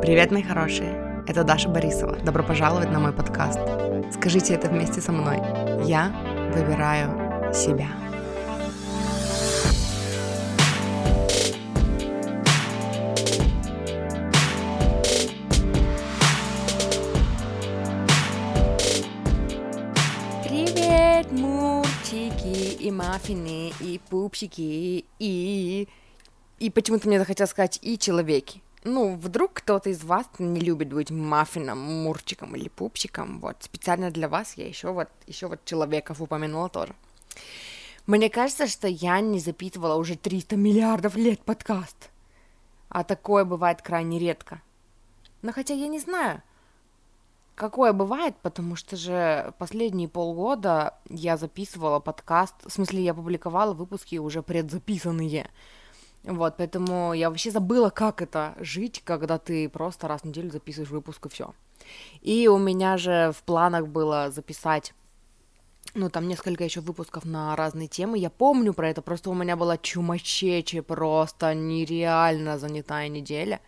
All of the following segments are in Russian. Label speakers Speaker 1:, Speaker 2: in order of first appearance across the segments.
Speaker 1: Привет, мои хорошие! Это Даша Борисова. Добро пожаловать на мой подкаст. Скажите это вместе со мной. Я выбираю себя. Привет, мурчики и маффины, и пупсики, и... И почему-то мне захотелось сказать и человеки. Ну, вдруг кто-то из вас не любит быть маффином, мурчиком или пупсиком, вот, специально для вас я еще вот, еще вот человеков упомянула тоже. Мне кажется, что я не запитывала уже 300 миллиардов лет подкаст. А такое бывает крайне редко. Но хотя я не знаю, какое бывает, потому что же последние полгода я записывала подкаст, в смысле я публиковала выпуски уже предзаписанные. Вот, поэтому я вообще забыла, как это жить, когда ты просто раз в неделю записываешь выпуск и все. И у меня же в планах было записать ну, там несколько еще выпусков на разные темы. Я помню про это, просто у меня была чумачече, просто нереально занятая неделя.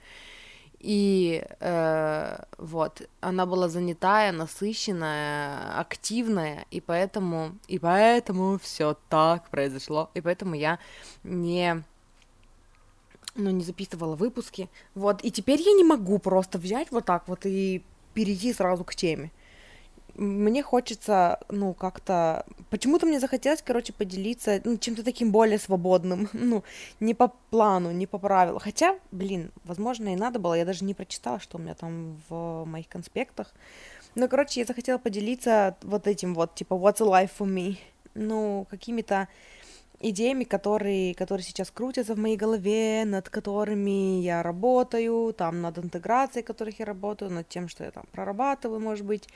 Speaker 1: И э, вот, она была занятая, насыщенная, активная, и поэтому, и поэтому все так произошло, и поэтому я не но не записывала выпуски. Вот, и теперь я не могу просто взять вот так вот и перейти сразу к теме. Мне хочется, ну, как-то... Почему-то мне захотелось, короче, поделиться ну, чем-то таким более свободным. Ну, не по плану, не по правилам. Хотя, блин, возможно, и надо было. Я даже не прочитала, что у меня там в моих конспектах. Ну, короче, я захотела поделиться вот этим вот, типа, what's a life for me? Ну, какими-то идеями, которые, которые сейчас крутятся в моей голове, над которыми я работаю, там над интеграцией, которых я работаю, над тем, что я там прорабатываю, может быть.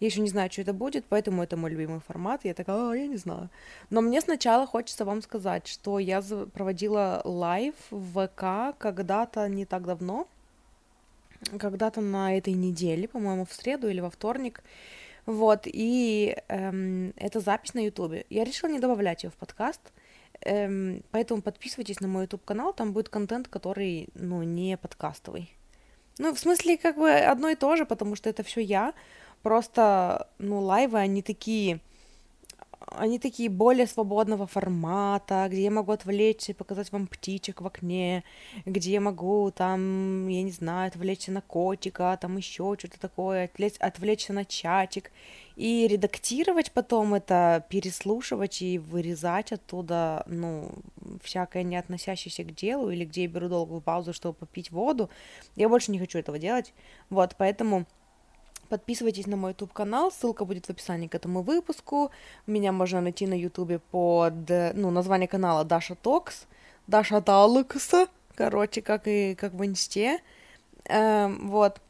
Speaker 1: Я еще не знаю, что это будет, поэтому это мой любимый формат. Я такая, а, я не знаю. Но мне сначала хочется вам сказать, что я проводила live в ВК когда-то не так давно, когда-то на этой неделе, по-моему, в среду или во вторник. Вот, и эм, это запись на Ютубе. Я решила не добавлять ее в подкаст, Эм, поэтому подписывайтесь на мой YouTube канал, там будет контент, который, ну, не подкастовый. Ну, в смысле, как бы одно и то же, потому что это все я. Просто, ну, лайвы, они такие они такие более свободного формата, где я могу отвлечься и показать вам птичек в окне, где я могу там, я не знаю, отвлечься на котика, там еще что-то такое, отвлечь, отвлечься на чатик. И редактировать потом это, переслушивать и вырезать оттуда, ну, всякое не относящееся к делу, или где я беру долгую паузу, чтобы попить воду. Я больше не хочу этого делать. Вот, поэтому Подписывайтесь на мой YouTube канал, ссылка будет в описании к этому выпуску. Меня можно найти на YouTube под, ну, название канала Даша Токс, Даша Талукса, короче, как и как в инсте. Эм, вот.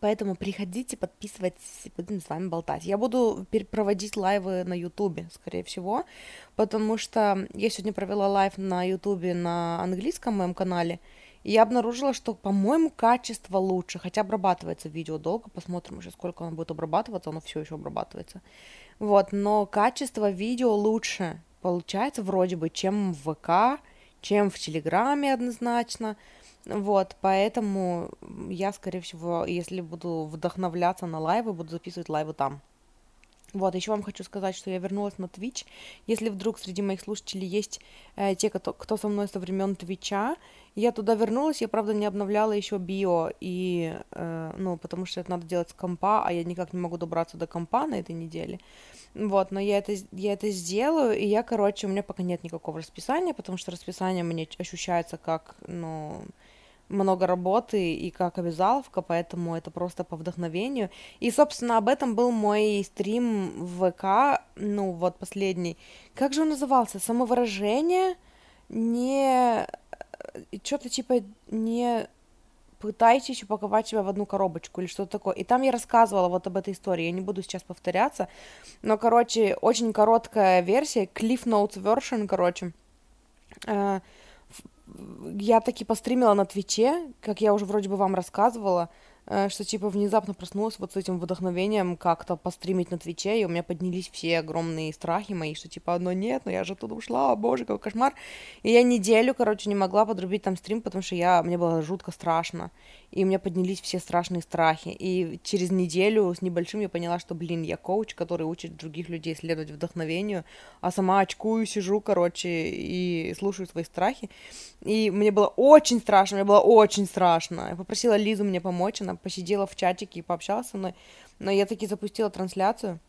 Speaker 1: Поэтому приходите, подписывайтесь, будем с вами болтать. Я буду проводить лайвы на Ютубе, скорее всего, потому что я сегодня провела лайв на Ютубе на английском моем канале, и я обнаружила, что, по-моему, качество лучше, хотя обрабатывается видео долго, посмотрим уже, сколько оно будет обрабатываться, оно все еще обрабатывается. Вот, но качество видео лучше получается вроде бы, чем в ВК, чем в Телеграме однозначно. Вот, поэтому я, скорее всего, если буду вдохновляться на лайвы, буду записывать лайвы там. Вот, еще вам хочу сказать, что я вернулась на Twitch. Если вдруг среди моих слушателей есть э, те, кто, кто со мной со времен Твича, я туда вернулась, я, правда, не обновляла еще био, и, э, ну, потому что это надо делать с компа, а я никак не могу добраться до компа на этой неделе. Вот, но я это, я это сделаю, и я, короче, у меня пока нет никакого расписания, потому что расписание мне ощущается как, ну, много работы и как обязаловка, поэтому это просто по вдохновению. И, собственно, об этом был мой стрим в ВК, ну, вот последний. Как же он назывался? Самовыражение? Не... Что-то типа не пытайтесь упаковать себя в одну коробочку или что-то такое. И там я рассказывала вот об этой истории, я не буду сейчас повторяться, но, короче, очень короткая версия, Cliff Notes version, короче, э, я таки постримила на Твиче, как я уже вроде бы вам рассказывала, что типа внезапно проснулась вот с этим вдохновением как-то постримить на Твиче, и у меня поднялись все огромные страхи мои, что типа, ну нет, ну я же оттуда ушла, о боже, какой кошмар. И я неделю, короче, не могла подрубить там стрим, потому что я, мне было жутко страшно, и у меня поднялись все страшные страхи. И через неделю с небольшим я поняла, что, блин, я коуч, который учит других людей следовать вдохновению, а сама очкую, сижу, короче, и слушаю свои страхи. И мне было очень страшно, мне было очень страшно. Я попросила Лизу мне помочь, она посидела в чатике и пообщалась со мной, но я таки запустила трансляцию,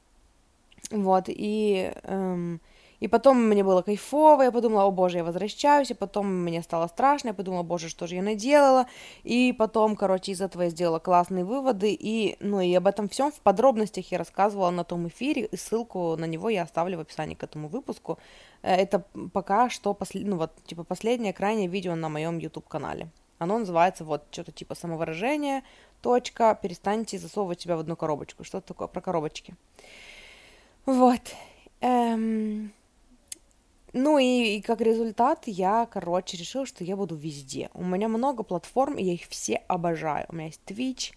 Speaker 1: вот, и, эм, и потом мне было кайфово, я подумала, о боже, я возвращаюсь, и потом мне стало страшно, я подумала, боже, что же я наделала, и потом, короче, из этого я сделала классные выводы, и, ну, и об этом всем в подробностях я рассказывала на том эфире, и ссылку на него я оставлю в описании к этому выпуску, э, это пока что, послед... ну, вот, типа, последнее крайнее видео на моем YouTube-канале. Оно называется вот что-то типа самовыражение, точка, перестаньте засовывать себя в одну коробочку. Что-то такое про коробочки. Вот. Эм... Ну и, и как результат я, короче, решила, что я буду везде. У меня много платформ, и я их все обожаю. У меня есть Twitch,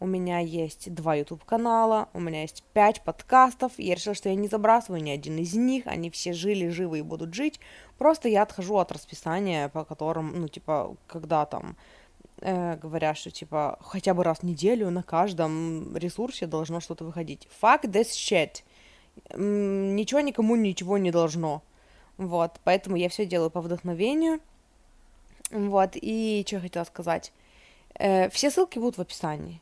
Speaker 1: у меня есть два YouTube канала, у меня есть пять подкастов. Я решила, что я не забрасываю ни один из них, они все жили, живы и будут жить. Просто я отхожу от расписания, по которым, ну, типа, когда там э, говорят, что, типа, хотя бы раз в неделю на каждом ресурсе должно что-то выходить. Fuck this shit. Ничего никому ничего не должно. Вот, поэтому я все делаю по вдохновению. Вот, и что хотела сказать. Э, все ссылки будут в описании.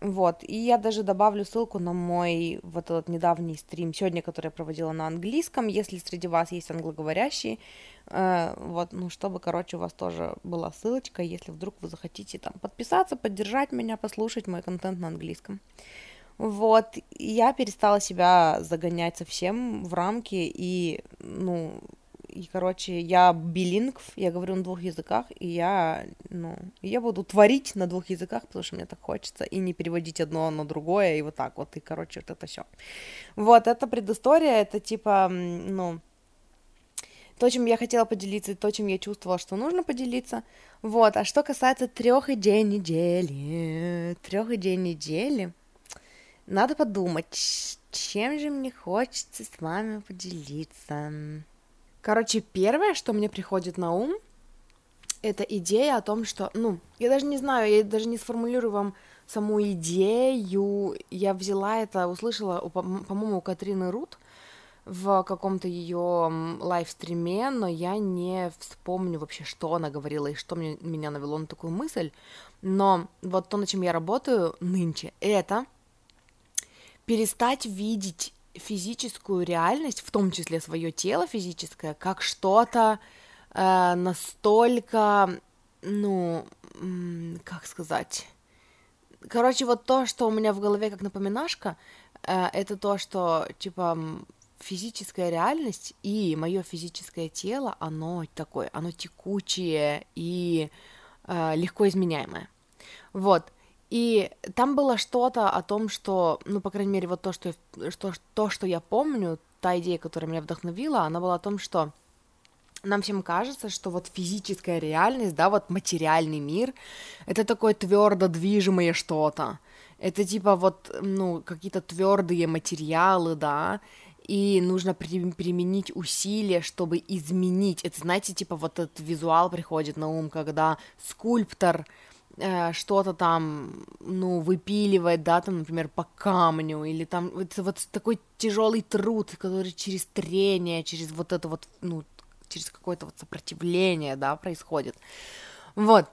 Speaker 1: Вот, и я даже добавлю ссылку на мой вот этот недавний стрим сегодня, который я проводила на английском, если среди вас есть англоговорящие, э, вот, ну, чтобы, короче, у вас тоже была ссылочка, если вдруг вы захотите там подписаться, поддержать меня, послушать мой контент на английском. Вот, я перестала себя загонять совсем в рамки, и, ну, и, короче, я билингв, я говорю на двух языках, и я, ну, я буду творить на двух языках, потому что мне так хочется, и не переводить одно на другое, и вот так вот, и, короче, вот это все. Вот, это предыстория, это типа, ну, то, чем я хотела поделиться, и то, чем я чувствовала, что нужно поделиться. Вот, а что касается трех идей недели, трех идей недели, надо подумать, чем же мне хочется с вами поделиться. Короче, первое, что мне приходит на ум, это идея о том, что, ну, я даже не знаю, я даже не сформулирую вам саму идею. Я взяла это, услышала, по-моему, у Катрины Рут в каком-то ее лайвстриме, но я не вспомню вообще, что она говорила и что мне, меня навело на такую мысль. Но вот то, над чем я работаю нынче, это перестать видеть физическую реальность, в том числе свое тело физическое, как что-то э, настолько, ну, как сказать, короче, вот то, что у меня в голове как напоминашка, э, это то, что типа физическая реальность и мое физическое тело, оно такое, оно текучее и э, легко изменяемое. Вот. И там было что-то о том, что, ну, по крайней мере, вот то, что, что, то, что я помню, та идея, которая меня вдохновила, она была о том, что нам всем кажется, что вот физическая реальность, да, вот материальный мир, это такое твердо движимое что-то. Это типа вот, ну, какие-то твердые материалы, да, и нужно при, применить усилия, чтобы изменить. Это, знаете, типа вот этот визуал приходит на ум, когда скульптор э, что-то там, ну, выпиливает, да, там, например, по камню, или там это вот такой тяжелый труд, который через трение, через вот это вот, ну, через какое-то вот сопротивление, да, происходит. Вот.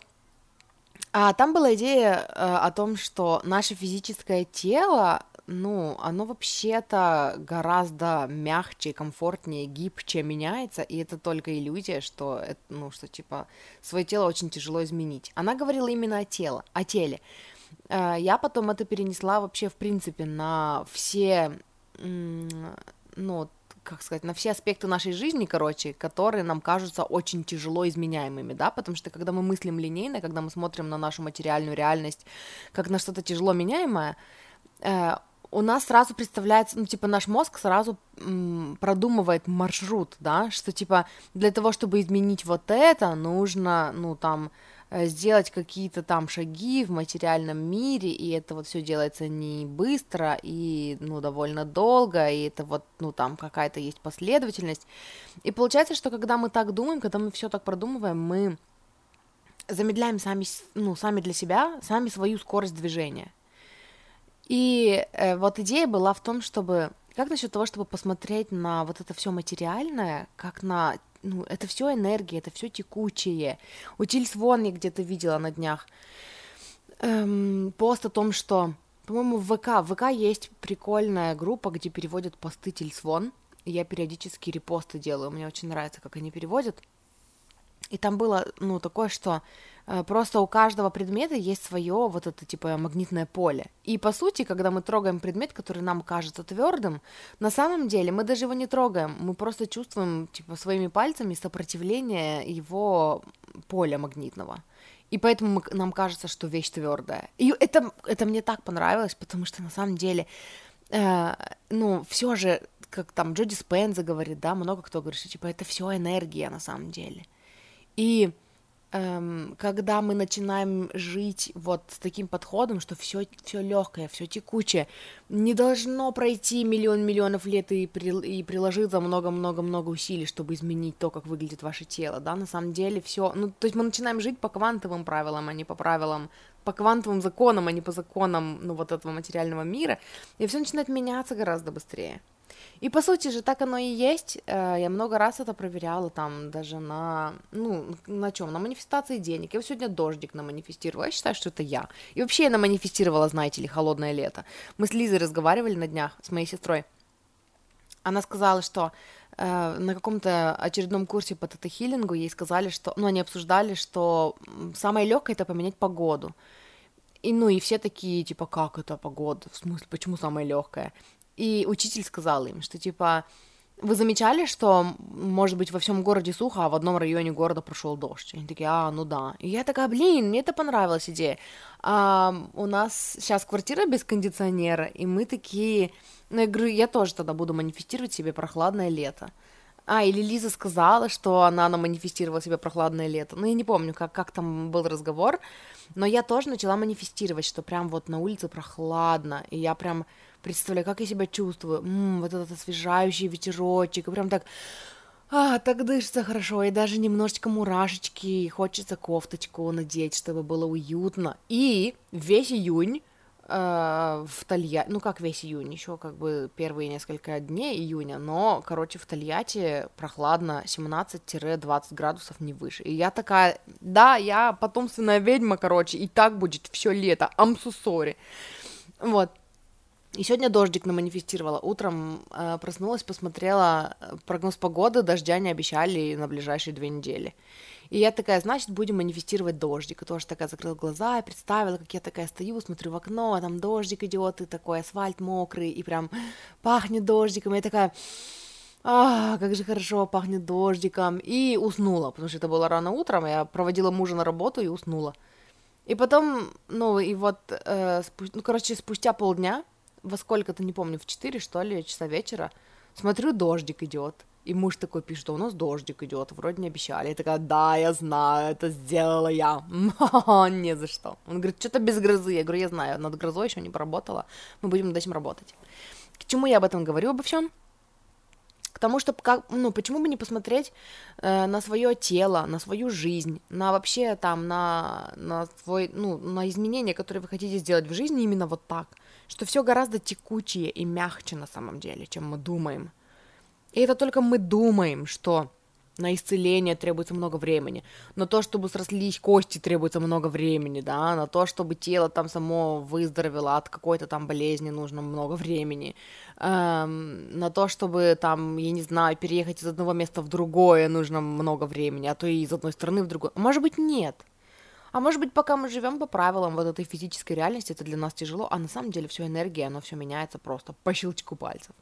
Speaker 1: А там была идея э, о том, что наше физическое тело ну, оно вообще-то гораздо мягче, комфортнее, гибче меняется, и это только иллюзия, что, ну, что, типа, свое тело очень тяжело изменить. Она говорила именно о теле, о теле. Э, я потом это перенесла вообще, в принципе, на все, ну, как сказать, на все аспекты нашей жизни, короче, которые нам кажутся очень тяжело изменяемыми, да, потому что когда мы мыслим линейно, когда мы смотрим на нашу материальную реальность как на что-то тяжело меняемое, э, у нас сразу представляется, ну, типа, наш мозг сразу м, продумывает маршрут, да, что, типа, для того, чтобы изменить вот это, нужно, ну, там, э, сделать какие-то там шаги в материальном мире, и это вот все делается не быстро и, ну, довольно долго, и это вот, ну, там какая-то есть последовательность. И получается, что когда мы так думаем, когда мы все так продумываем, мы замедляем сами, ну, сами для себя, сами свою скорость движения. И э, вот идея была в том, чтобы как насчет того, чтобы посмотреть на вот это все материальное, как на ну, это все энергия, это все текучее. У Тильс Вон я где-то видела на днях эм, пост о том, что, по-моему, в ВК, в ВК есть прикольная группа, где переводят посты Тильс Вон, и я периодически репосты делаю, мне очень нравится, как они переводят. И там было, ну, такое, что просто у каждого предмета есть свое вот это, типа, магнитное поле. И, по сути, когда мы трогаем предмет, который нам кажется твердым, на самом деле мы даже его не трогаем, мы просто чувствуем, типа, своими пальцами сопротивление его поля магнитного. И поэтому мы, нам кажется, что вещь твердая. И это, это мне так понравилось, потому что на самом деле, э, ну, все же, как там Джоди Спенза говорит, да, много кто говорит, что типа это все энергия на самом деле. И эм, когда мы начинаем жить вот с таким подходом, что все, все легкое, все текучее, не должно пройти миллион миллионов лет и, при, и приложиться много-много-много усилий, чтобы изменить то, как выглядит ваше тело, да, на самом деле все, ну, то есть мы начинаем жить по квантовым правилам, а не по правилам, по квантовым законам, а не по законам, ну, вот этого материального мира, и все начинает меняться гораздо быстрее. И по сути же так оно и есть. Э, я много раз это проверяла там даже на, ну, на чем? На манифестации денег. Я сегодня дождик наманифестировала. Я считаю, что это я. И вообще я наманифестировала, знаете ли, холодное лето. Мы с Лизой разговаривали на днях с моей сестрой. Она сказала, что на каком-то очередном курсе по тета-хиллингу ей сказали, что, ну, они обсуждали, что самое легкое это поменять погоду. И, ну, и все такие, типа, как это погода? В смысле, почему самое легкое? И учитель сказал им, что типа вы замечали, что, может быть, во всем городе сухо, а в одном районе города прошел дождь? Они такие, а, ну да. И я такая, блин, мне это понравилась идея. А, у нас сейчас квартира без кондиционера, и мы такие... Ну, я говорю, я тоже тогда буду манифестировать себе прохладное лето. А, или Лиза сказала, что она наманифестировала себе прохладное лето. Ну, я не помню, как, как там был разговор, но я тоже начала манифестировать, что прям вот на улице прохладно, и я прям представляю, как я себя чувствую, м-м, вот этот освежающий ветерочек, и прям так, а, так дышится хорошо, и даже немножечко мурашечки, и хочется кофточку надеть, чтобы было уютно. И весь июнь э, в Тольятти, ну как весь июнь, еще как бы первые несколько дней июня, но, короче, в Тольятти прохладно 17-20 градусов не выше. И я такая, да, я потомственная ведьма, короче, и так будет все лето, sorry. Вот, и сегодня дождик наманифестировала. Утром э, проснулась, посмотрела э, прогноз погоды, дождя не обещали на ближайшие две недели. И я такая, значит, будем манифестировать дождик. И тоже такая закрыла глаза и представила, как я такая стою, смотрю в окно, а там дождик идет, и такой асфальт мокрый, и прям пахнет дождиком. И я такая, а, как же хорошо пахнет дождиком. И уснула, потому что это было рано утром, я проводила мужа на работу и уснула. И потом, ну, и вот, э, спу... ну, короче, спустя полдня во сколько-то, не помню, в 4, что ли, часа вечера, смотрю, дождик идет. И муж такой пишет, у нас дождик идет, вроде не обещали. Я такая, да, я знаю, это сделала я. Не за что. Он говорит, что-то без грозы. Я говорю, я знаю, над грозой еще не поработала, мы будем над этим работать. К чему я об этом говорю, обо всем? К тому, что, как, ну, почему бы не посмотреть э, на свое тело, на свою жизнь, на вообще там, на, на свой, ну, на изменения, которые вы хотите сделать в жизни именно вот так – что все гораздо текучее и мягче на самом деле, чем мы думаем. И это только мы думаем, что на исцеление требуется много времени, на то, чтобы срослись кости, требуется много времени, да, на то, чтобы тело там само выздоровело от какой-то там болезни, нужно много времени, эм, на то, чтобы там, я не знаю, переехать из одного места в другое, нужно много времени, а то и из одной страны в другую. Может быть, нет. А может быть, пока мы живем по правилам вот этой физической реальности, это для нас тяжело, а на самом деле все энергия, оно все меняется просто по щелчку пальцев.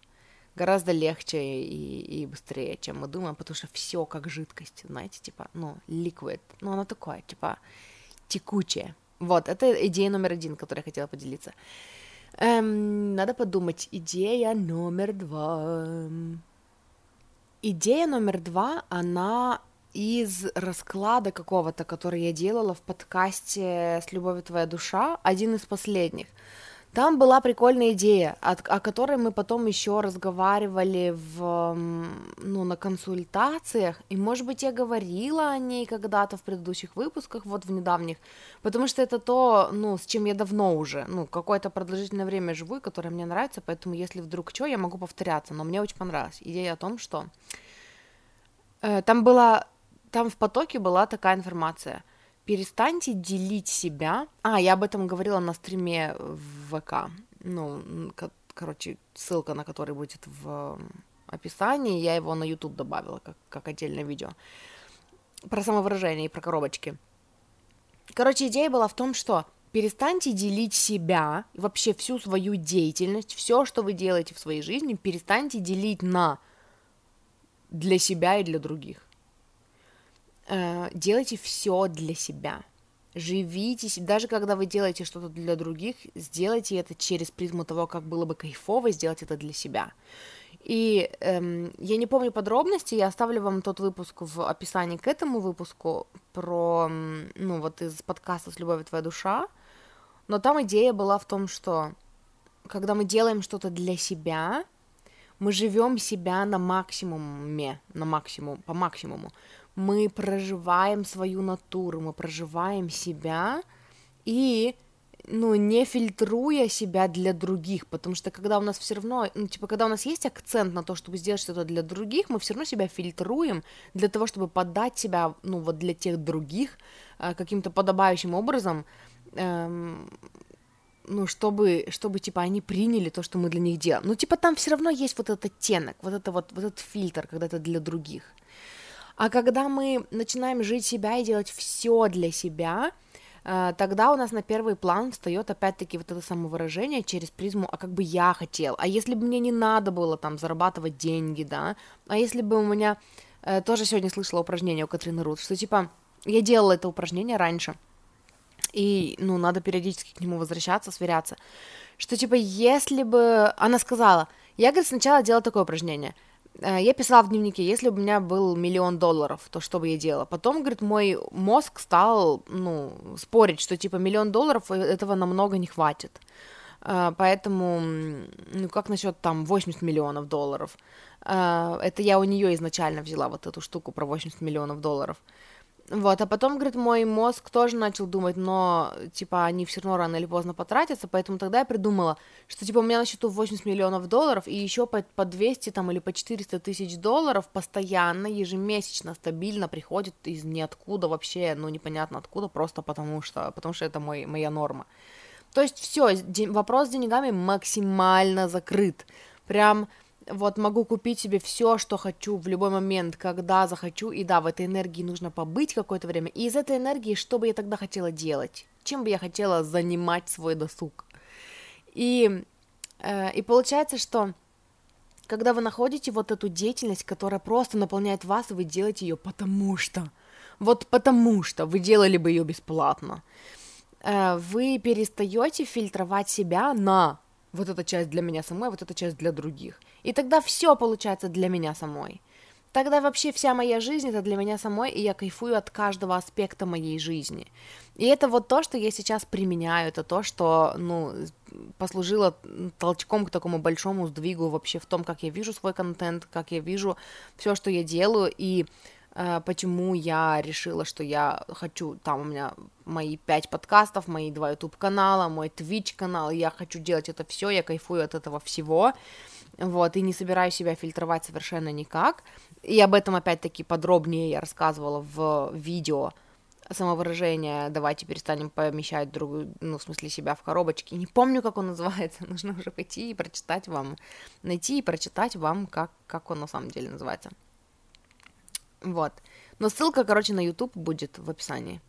Speaker 1: Гораздо легче и, и быстрее, чем мы думаем, потому что все как жидкость, знаете, типа, ну, liquid, ну, оно такое, типа, текучее. Вот, это идея номер один, которой я хотела поделиться. Эм, надо подумать, идея номер два. Идея номер два, она из расклада какого-то, который я делала в подкасте «С любовью твоя душа», один из последних. Там была прикольная идея, о, о которой мы потом еще разговаривали в, ну, на консультациях, и, может быть, я говорила о ней когда-то в предыдущих выпусках, вот в недавних, потому что это то, ну, с чем я давно уже, ну, какое-то продолжительное время живу, и которое мне нравится, поэтому, если вдруг что, я могу повторяться, но мне очень понравилась идея о том, что э, там была, там в потоке была такая информация – перестаньте делить себя. А, я об этом говорила на стриме в ВК. Ну, короче, ссылка на который будет в описании. Я его на YouTube добавила, как, как отдельное видео. Про самовыражение и про коробочки. Короче, идея была в том, что перестаньте делить себя, вообще всю свою деятельность, все, что вы делаете в своей жизни, перестаньте делить на для себя и для других делайте все для себя. Живите, даже когда вы делаете что-то для других, сделайте это через призму того, как было бы кайфово сделать это для себя. И эм, я не помню подробности, я оставлю вам тот выпуск в описании к этому выпуску про, ну вот из подкаста «С любовью твоя душа», но там идея была в том, что когда мы делаем что-то для себя, мы живем себя на максимуме, на максимум, по максимуму мы проживаем свою натуру, мы проживаем себя и ну, не фильтруя себя для других, потому что когда у нас все равно, ну, типа, когда у нас есть акцент на то, чтобы сделать что-то для других, мы все равно себя фильтруем для того, чтобы подать себя, ну, вот для тех других э, каким-то подобающим образом, эм, ну, чтобы, чтобы, типа, они приняли то, что мы для них делаем. Ну, типа, там все равно есть вот этот оттенок, вот это вот, вот этот фильтр, когда это для других. А когда мы начинаем жить себя и делать все для себя, э, тогда у нас на первый план встает опять-таки вот это самовыражение через призму, а как бы я хотел, а если бы мне не надо было там зарабатывать деньги, да, а если бы у меня, э, тоже сегодня слышала упражнение у Катрины Рут, что типа я делала это упражнение раньше, и, ну, надо периодически к нему возвращаться, сверяться, что типа если бы, она сказала, я, говорит, сначала делала такое упражнение – я писала в дневнике, если бы у меня был миллион долларов, то что бы я делала? Потом, говорит, мой мозг стал, ну, спорить, что, типа, миллион долларов э, этого намного не хватит. Э, поэтому, ну, как насчет там 80 миллионов долларов? Это я у нее изначально взяла вот эту штуку про 80 миллионов долларов. Вот, а потом, говорит, мой мозг тоже начал думать, но, типа, они все равно рано или поздно потратятся, поэтому тогда я придумала, что, типа, у меня на счету 80 миллионов долларов, и еще по, по 200 там или по 400 тысяч долларов постоянно, ежемесячно, стабильно приходит из ниоткуда вообще, ну, непонятно откуда, просто потому что, потому что это мой, моя норма. То есть все, вопрос с деньгами максимально закрыт. Прям вот могу купить себе все, что хочу в любой момент, когда захочу, и да, в этой энергии нужно побыть какое-то время, и из этой энергии, что бы я тогда хотела делать, чем бы я хотела занимать свой досуг. И, э, и получается, что когда вы находите вот эту деятельность, которая просто наполняет вас, и вы делаете ее потому что, вот потому что вы делали бы ее бесплатно, э, вы перестаете фильтровать себя на вот эта часть для меня самой, вот эта часть для других. И тогда все получается для меня самой. Тогда вообще вся моя жизнь это для меня самой, и я кайфую от каждого аспекта моей жизни. И это вот то, что я сейчас применяю, это то, что, ну, послужило толчком к такому большому сдвигу вообще в том, как я вижу свой контент, как я вижу все, что я делаю, и почему я решила, что я хочу, там у меня мои пять подкастов, мои два YouTube канала, мой Twitch канал, я хочу делать это все, я кайфую от этого всего, вот, и не собираюсь себя фильтровать совершенно никак, и об этом опять-таки подробнее я рассказывала в видео самовыражение «давайте перестанем помещать другую, ну, в смысле себя в коробочки», не помню, как он называется, нужно уже пойти и прочитать вам, найти и прочитать вам, как, как он на самом деле называется. Вот. Но ссылка, короче, на YouTube будет в описании.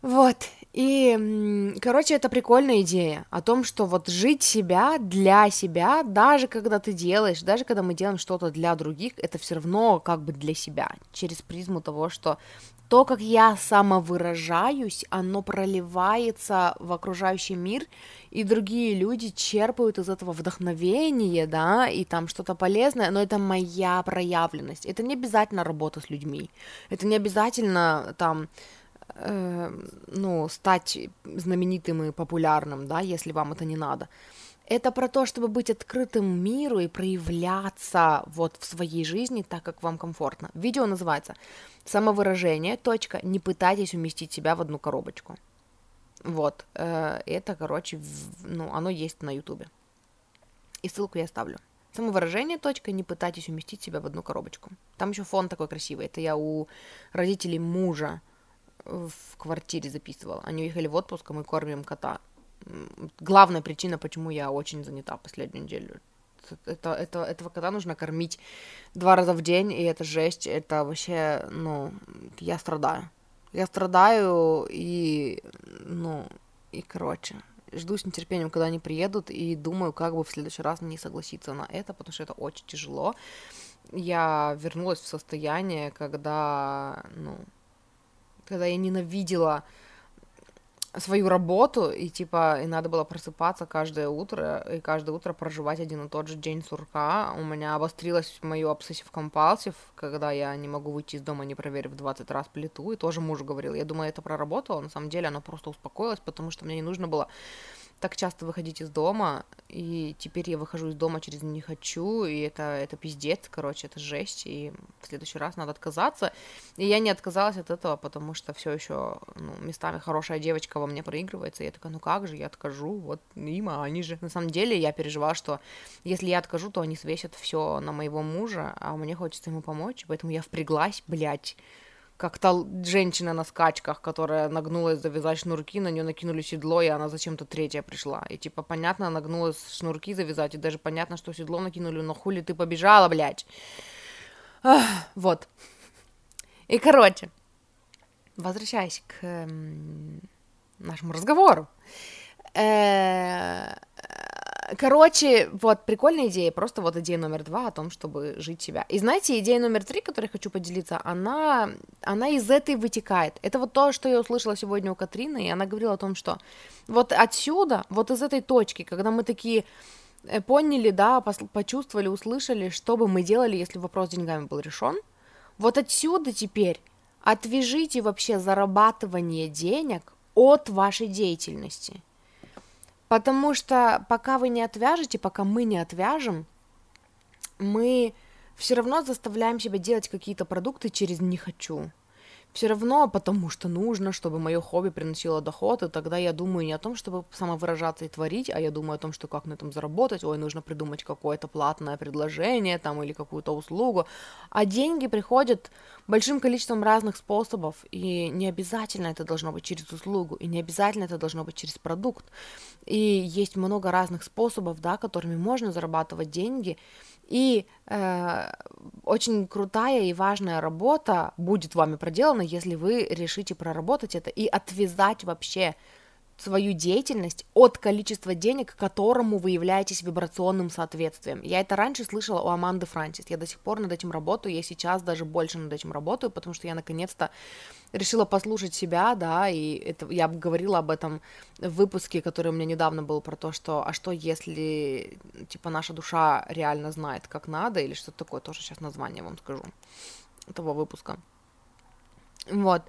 Speaker 1: Вот, и, короче, это прикольная идея о том, что вот жить себя для себя, даже когда ты делаешь, даже когда мы делаем что-то для других, это все равно как бы для себя, через призму того, что то, как я самовыражаюсь, оно проливается в окружающий мир, и другие люди черпают из этого вдохновение, да, и там что-то полезное, но это моя проявленность. Это не обязательно работа с людьми, это не обязательно там э, ну, стать знаменитым и популярным, да, если вам это не надо. Это про то, чтобы быть открытым миру и проявляться вот в своей жизни так, как вам комфортно. Видео называется «Самовыражение. Точка. Не пытайтесь уместить себя в одну коробочку». Вот, э, это, короче, ну, оно есть на ютубе. И ссылку я оставлю. Самовыражение, точка, не пытайтесь уместить себя в одну коробочку. Там еще фон такой красивый. Это я у родителей мужа в квартире записывала. Они уехали в отпуск, а мы кормим кота. Главная причина, почему я очень занята последнюю неделю. Это, это, этого кота нужно кормить два раза в день, и это жесть, это вообще, ну, я страдаю. Я страдаю, и, ну, и, короче, жду с нетерпением, когда они приедут, и думаю, как бы в следующий раз не согласиться на это, потому что это очень тяжело. Я вернулась в состояние, когда, ну, когда я ненавидела свою работу, и типа, и надо было просыпаться каждое утро, и каждое утро проживать один и тот же день сурка. У меня обострилось мое обсессив-компалсив, когда я не могу выйти из дома, не проверив 20 раз плиту, и тоже муж говорил, я думаю, это проработало, на самом деле оно просто успокоилось, потому что мне не нужно было так часто выходить из дома, и теперь я выхожу из дома через «не хочу», и это, это пиздец, короче, это жесть, и в следующий раз надо отказаться. И я не отказалась от этого, потому что все еще ну, местами хорошая девочка во мне проигрывается, и я такая, ну как же, я откажу, вот има, они же... На самом деле я переживала, что если я откажу, то они свесят все на моего мужа, а мне хочется ему помочь, поэтому я впряглась, блядь, как та женщина на скачках, которая нагнулась завязать шнурки, на нее накинули седло, и она зачем-то третья пришла. И типа понятно, нагнулась шнурки завязать, и даже понятно, что седло накинули, но хули ты побежала, блядь. Ах, вот. И короче, возвращаясь к эм, нашему разговору. Э, Короче, вот прикольная идея, просто вот идея номер два о том, чтобы жить себя. И знаете, идея номер три, которой хочу поделиться, она, она из этой вытекает. Это вот то, что я услышала сегодня у Катрины, и она говорила о том, что вот отсюда, вот из этой точки, когда мы такие э, поняли, да, почувствовали, услышали, что бы мы делали, если вопрос с деньгами был решен, вот отсюда теперь отвяжите вообще зарабатывание денег от вашей деятельности – Потому что пока вы не отвяжете, пока мы не отвяжем, мы все равно заставляем себя делать какие-то продукты через «не хочу» все равно, потому что нужно, чтобы мое хобби приносило доход, и тогда я думаю не о том, чтобы самовыражаться и творить, а я думаю о том, что как на этом заработать, ой, нужно придумать какое-то платное предложение там или какую-то услугу, а деньги приходят большим количеством разных способов, и не обязательно это должно быть через услугу, и не обязательно это должно быть через продукт, и есть много разных способов, да, которыми можно зарабатывать деньги, и э, очень крутая и важная работа будет вами проделана, если вы решите проработать это и отвязать вообще свою деятельность от количества денег, которому вы являетесь вибрационным соответствием. Я это раньше слышала у Аманды Франсис. Я до сих пор над этим работаю, я сейчас даже больше над этим работаю, потому что я наконец-то решила послушать себя, да, и это, я говорила об этом в выпуске, который у меня недавно был, про то, что, а что если, типа, наша душа реально знает, как надо, или что-то такое, тоже сейчас название вам скажу, этого выпуска. Вот.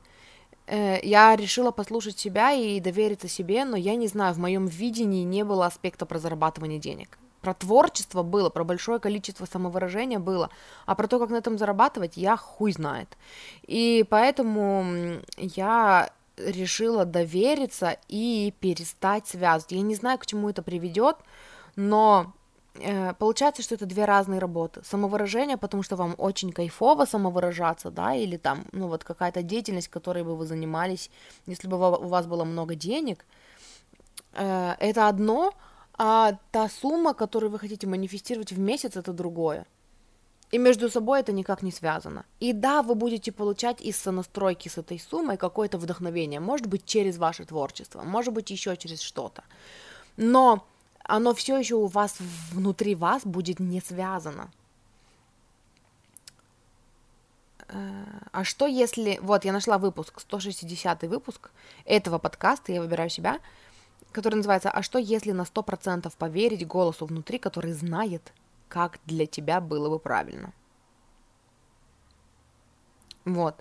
Speaker 1: Э, я решила послушать себя и довериться себе, но я не знаю, в моем видении не было аспекта про зарабатывание денег. Про творчество было, про большое количество самовыражения было, а про то, как на этом зарабатывать, я хуй знает. И поэтому я решила довериться и перестать связывать. Я не знаю, к чему это приведет, но получается, что это две разные работы. Самовыражение, потому что вам очень кайфово самовыражаться, да, или там, ну вот какая-то деятельность, которой бы вы занимались, если бы у вас было много денег, э, это одно, а та сумма, которую вы хотите манифестировать в месяц, это другое. И между собой это никак не связано. И да, вы будете получать из сонастройки с этой суммой какое-то вдохновение, может быть, через ваше творчество, может быть, еще через что-то. Но оно все еще у вас внутри вас будет не связано. Э, а что если... Вот, я нашла выпуск, 160 выпуск этого подкаста «Я выбираю себя», который называется «А что если на 100% поверить голосу внутри, который знает, как для тебя было бы правильно?» Вот.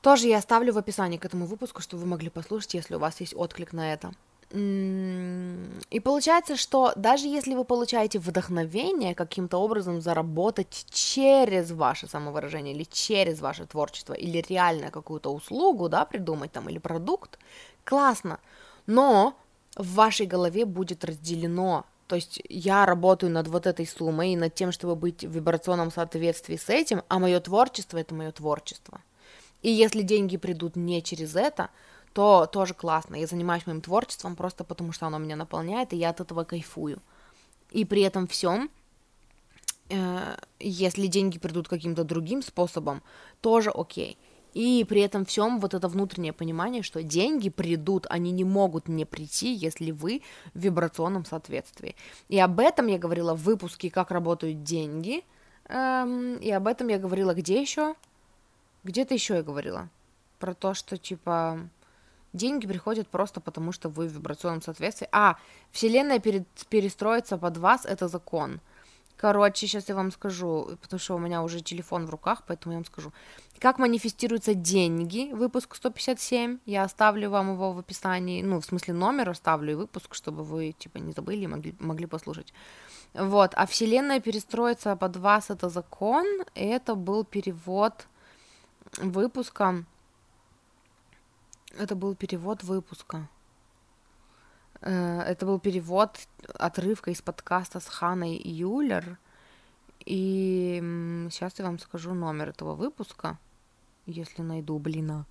Speaker 1: Тоже я оставлю в описании к этому выпуску, чтобы вы могли послушать, если у вас есть отклик на это. И получается, что даже если вы получаете вдохновение каким-то образом заработать через ваше самовыражение или через ваше творчество, или реально какую-то услугу, да, придумать там, или продукт, классно, но в вашей голове будет разделено то есть я работаю над вот этой суммой и над тем, чтобы быть в вибрационном соответствии с этим, а мое творчество это мое творчество. И если деньги придут не через это, то тоже классно. Я занимаюсь моим творчеством просто потому, что оно меня наполняет, и я от этого кайфую. И при этом всем, э, если деньги придут каким-то другим способом, тоже окей. И при этом всем вот это внутреннее понимание, что деньги придут, они не могут не прийти, если вы в вибрационном соответствии. И об этом я говорила в выпуске «Как работают деньги», эм, и об этом я говорила где еще? Где-то еще я говорила про то, что типа Деньги приходят просто потому, что вы в вибрационном соответствии. А, Вселенная перед, перестроится под вас, это закон. Короче, сейчас я вам скажу, потому что у меня уже телефон в руках, поэтому я вам скажу. Как манифестируются деньги, выпуск 157, я оставлю вам его в описании, ну, в смысле номер оставлю и выпуск, чтобы вы, типа, не забыли и могли, могли послушать. Вот, а Вселенная перестроится под вас, это закон, это был перевод выпуска это был перевод выпуска. Э, это был перевод отрывка из подкаста с Ханой Юлер. И сейчас я вам скажу номер этого выпуска, если найду, блина.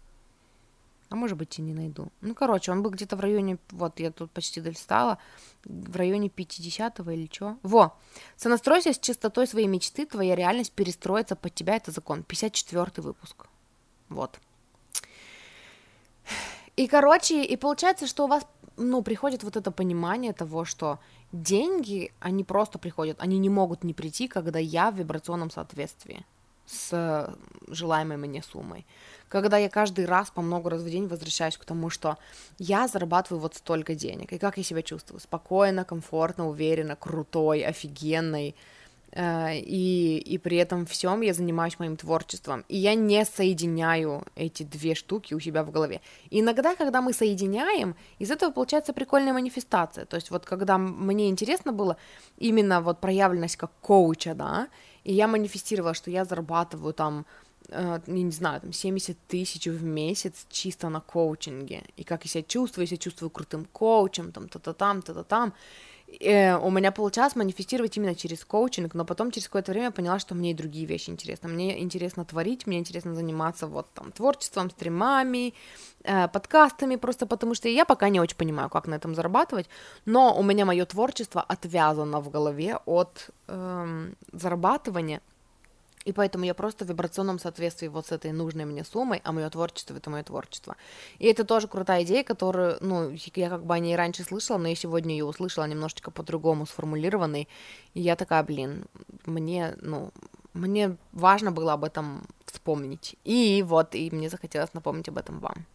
Speaker 1: А может быть и не найду. Ну, короче, он был где-то в районе, вот, я тут почти долистала, в районе 50-го или что. Во! Сонастройся с чистотой своей мечты, твоя реальность перестроится под тебя, это закон. 54 выпуск. Вот. И, короче, и получается, что у вас, ну, приходит вот это понимание того, что деньги, они просто приходят, они не могут не прийти, когда я в вибрационном соответствии с желаемой мне суммой. Когда я каждый раз по много раз в день возвращаюсь к тому, что я зарабатываю вот столько денег, и как я себя чувствую? Спокойно, комфортно, уверенно, крутой, офигенной, Э, и, и при этом всем я занимаюсь моим творчеством, и я не соединяю эти две штуки у себя в голове. И иногда, когда мы соединяем, из этого получается прикольная манифестация, то есть вот когда мне интересно было именно вот проявленность как коуча, да, и я манифестировала, что я зарабатываю там э, я не знаю, там 70 тысяч в месяц чисто на коучинге, и как я себя чувствую, я себя чувствую крутым коучем, там, та-та-там, та-та-там, э, у меня получалось манифестировать именно через коучинг, но потом через какое-то время я поняла, что мне и другие вещи интересны. Мне интересно творить, мне интересно заниматься вот там творчеством, стримами, э, подкастами, просто потому что я пока не очень понимаю, как на этом зарабатывать, но у меня мое творчество отвязано в голове от э, зарабатывания, и поэтому я просто в вибрационном соответствии вот с этой нужной мне суммой, а мое творчество это мое творчество. И это тоже крутая идея, которую, ну, я как бы о ней раньше слышала, но я сегодня ее услышала немножечко по-другому сформулированной. И я такая, блин, мне, ну, мне важно было об этом вспомнить. И вот, и мне захотелось напомнить об этом вам.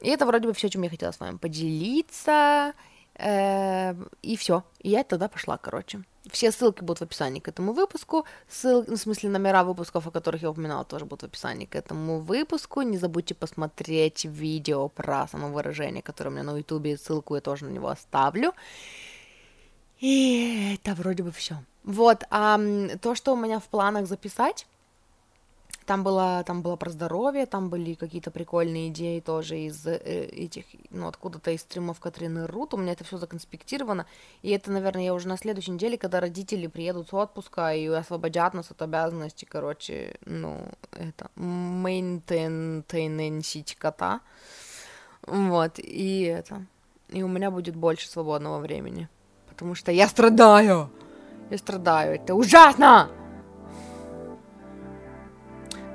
Speaker 1: И это вроде бы все, чем я хотела с вами поделиться. Э, и все. И я тогда пошла, короче. Все ссылки будут в описании к этому выпуску. Ссыл... Ну, в смысле, номера выпусков, о которых я упоминала, тоже будут в описании к этому выпуску. Не забудьте посмотреть видео про самовыражение, которое у меня на ютубе. Ссылку я тоже на него оставлю. И это вроде бы все. Вот, а то, что у меня в планах записать, там было, там было про здоровье, там были какие-то прикольные идеи тоже из э, этих, ну, откуда-то из стримов Катрины Рут. У меня это все законспектировано. И это, наверное, я уже на следующей неделе, когда родители приедут с отпуска и освободят нас от обязанности, короче, ну, это, мейнтейненсить кота. Вот, и это. И у меня будет больше свободного времени. Потому что я страдаю. Я страдаю. Это ужасно!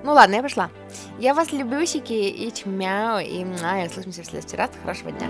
Speaker 1: Ну ладно, я пошла. Я вас люблю, и чмяу, и, а, и услышимся в следующий раз. Хорошего дня.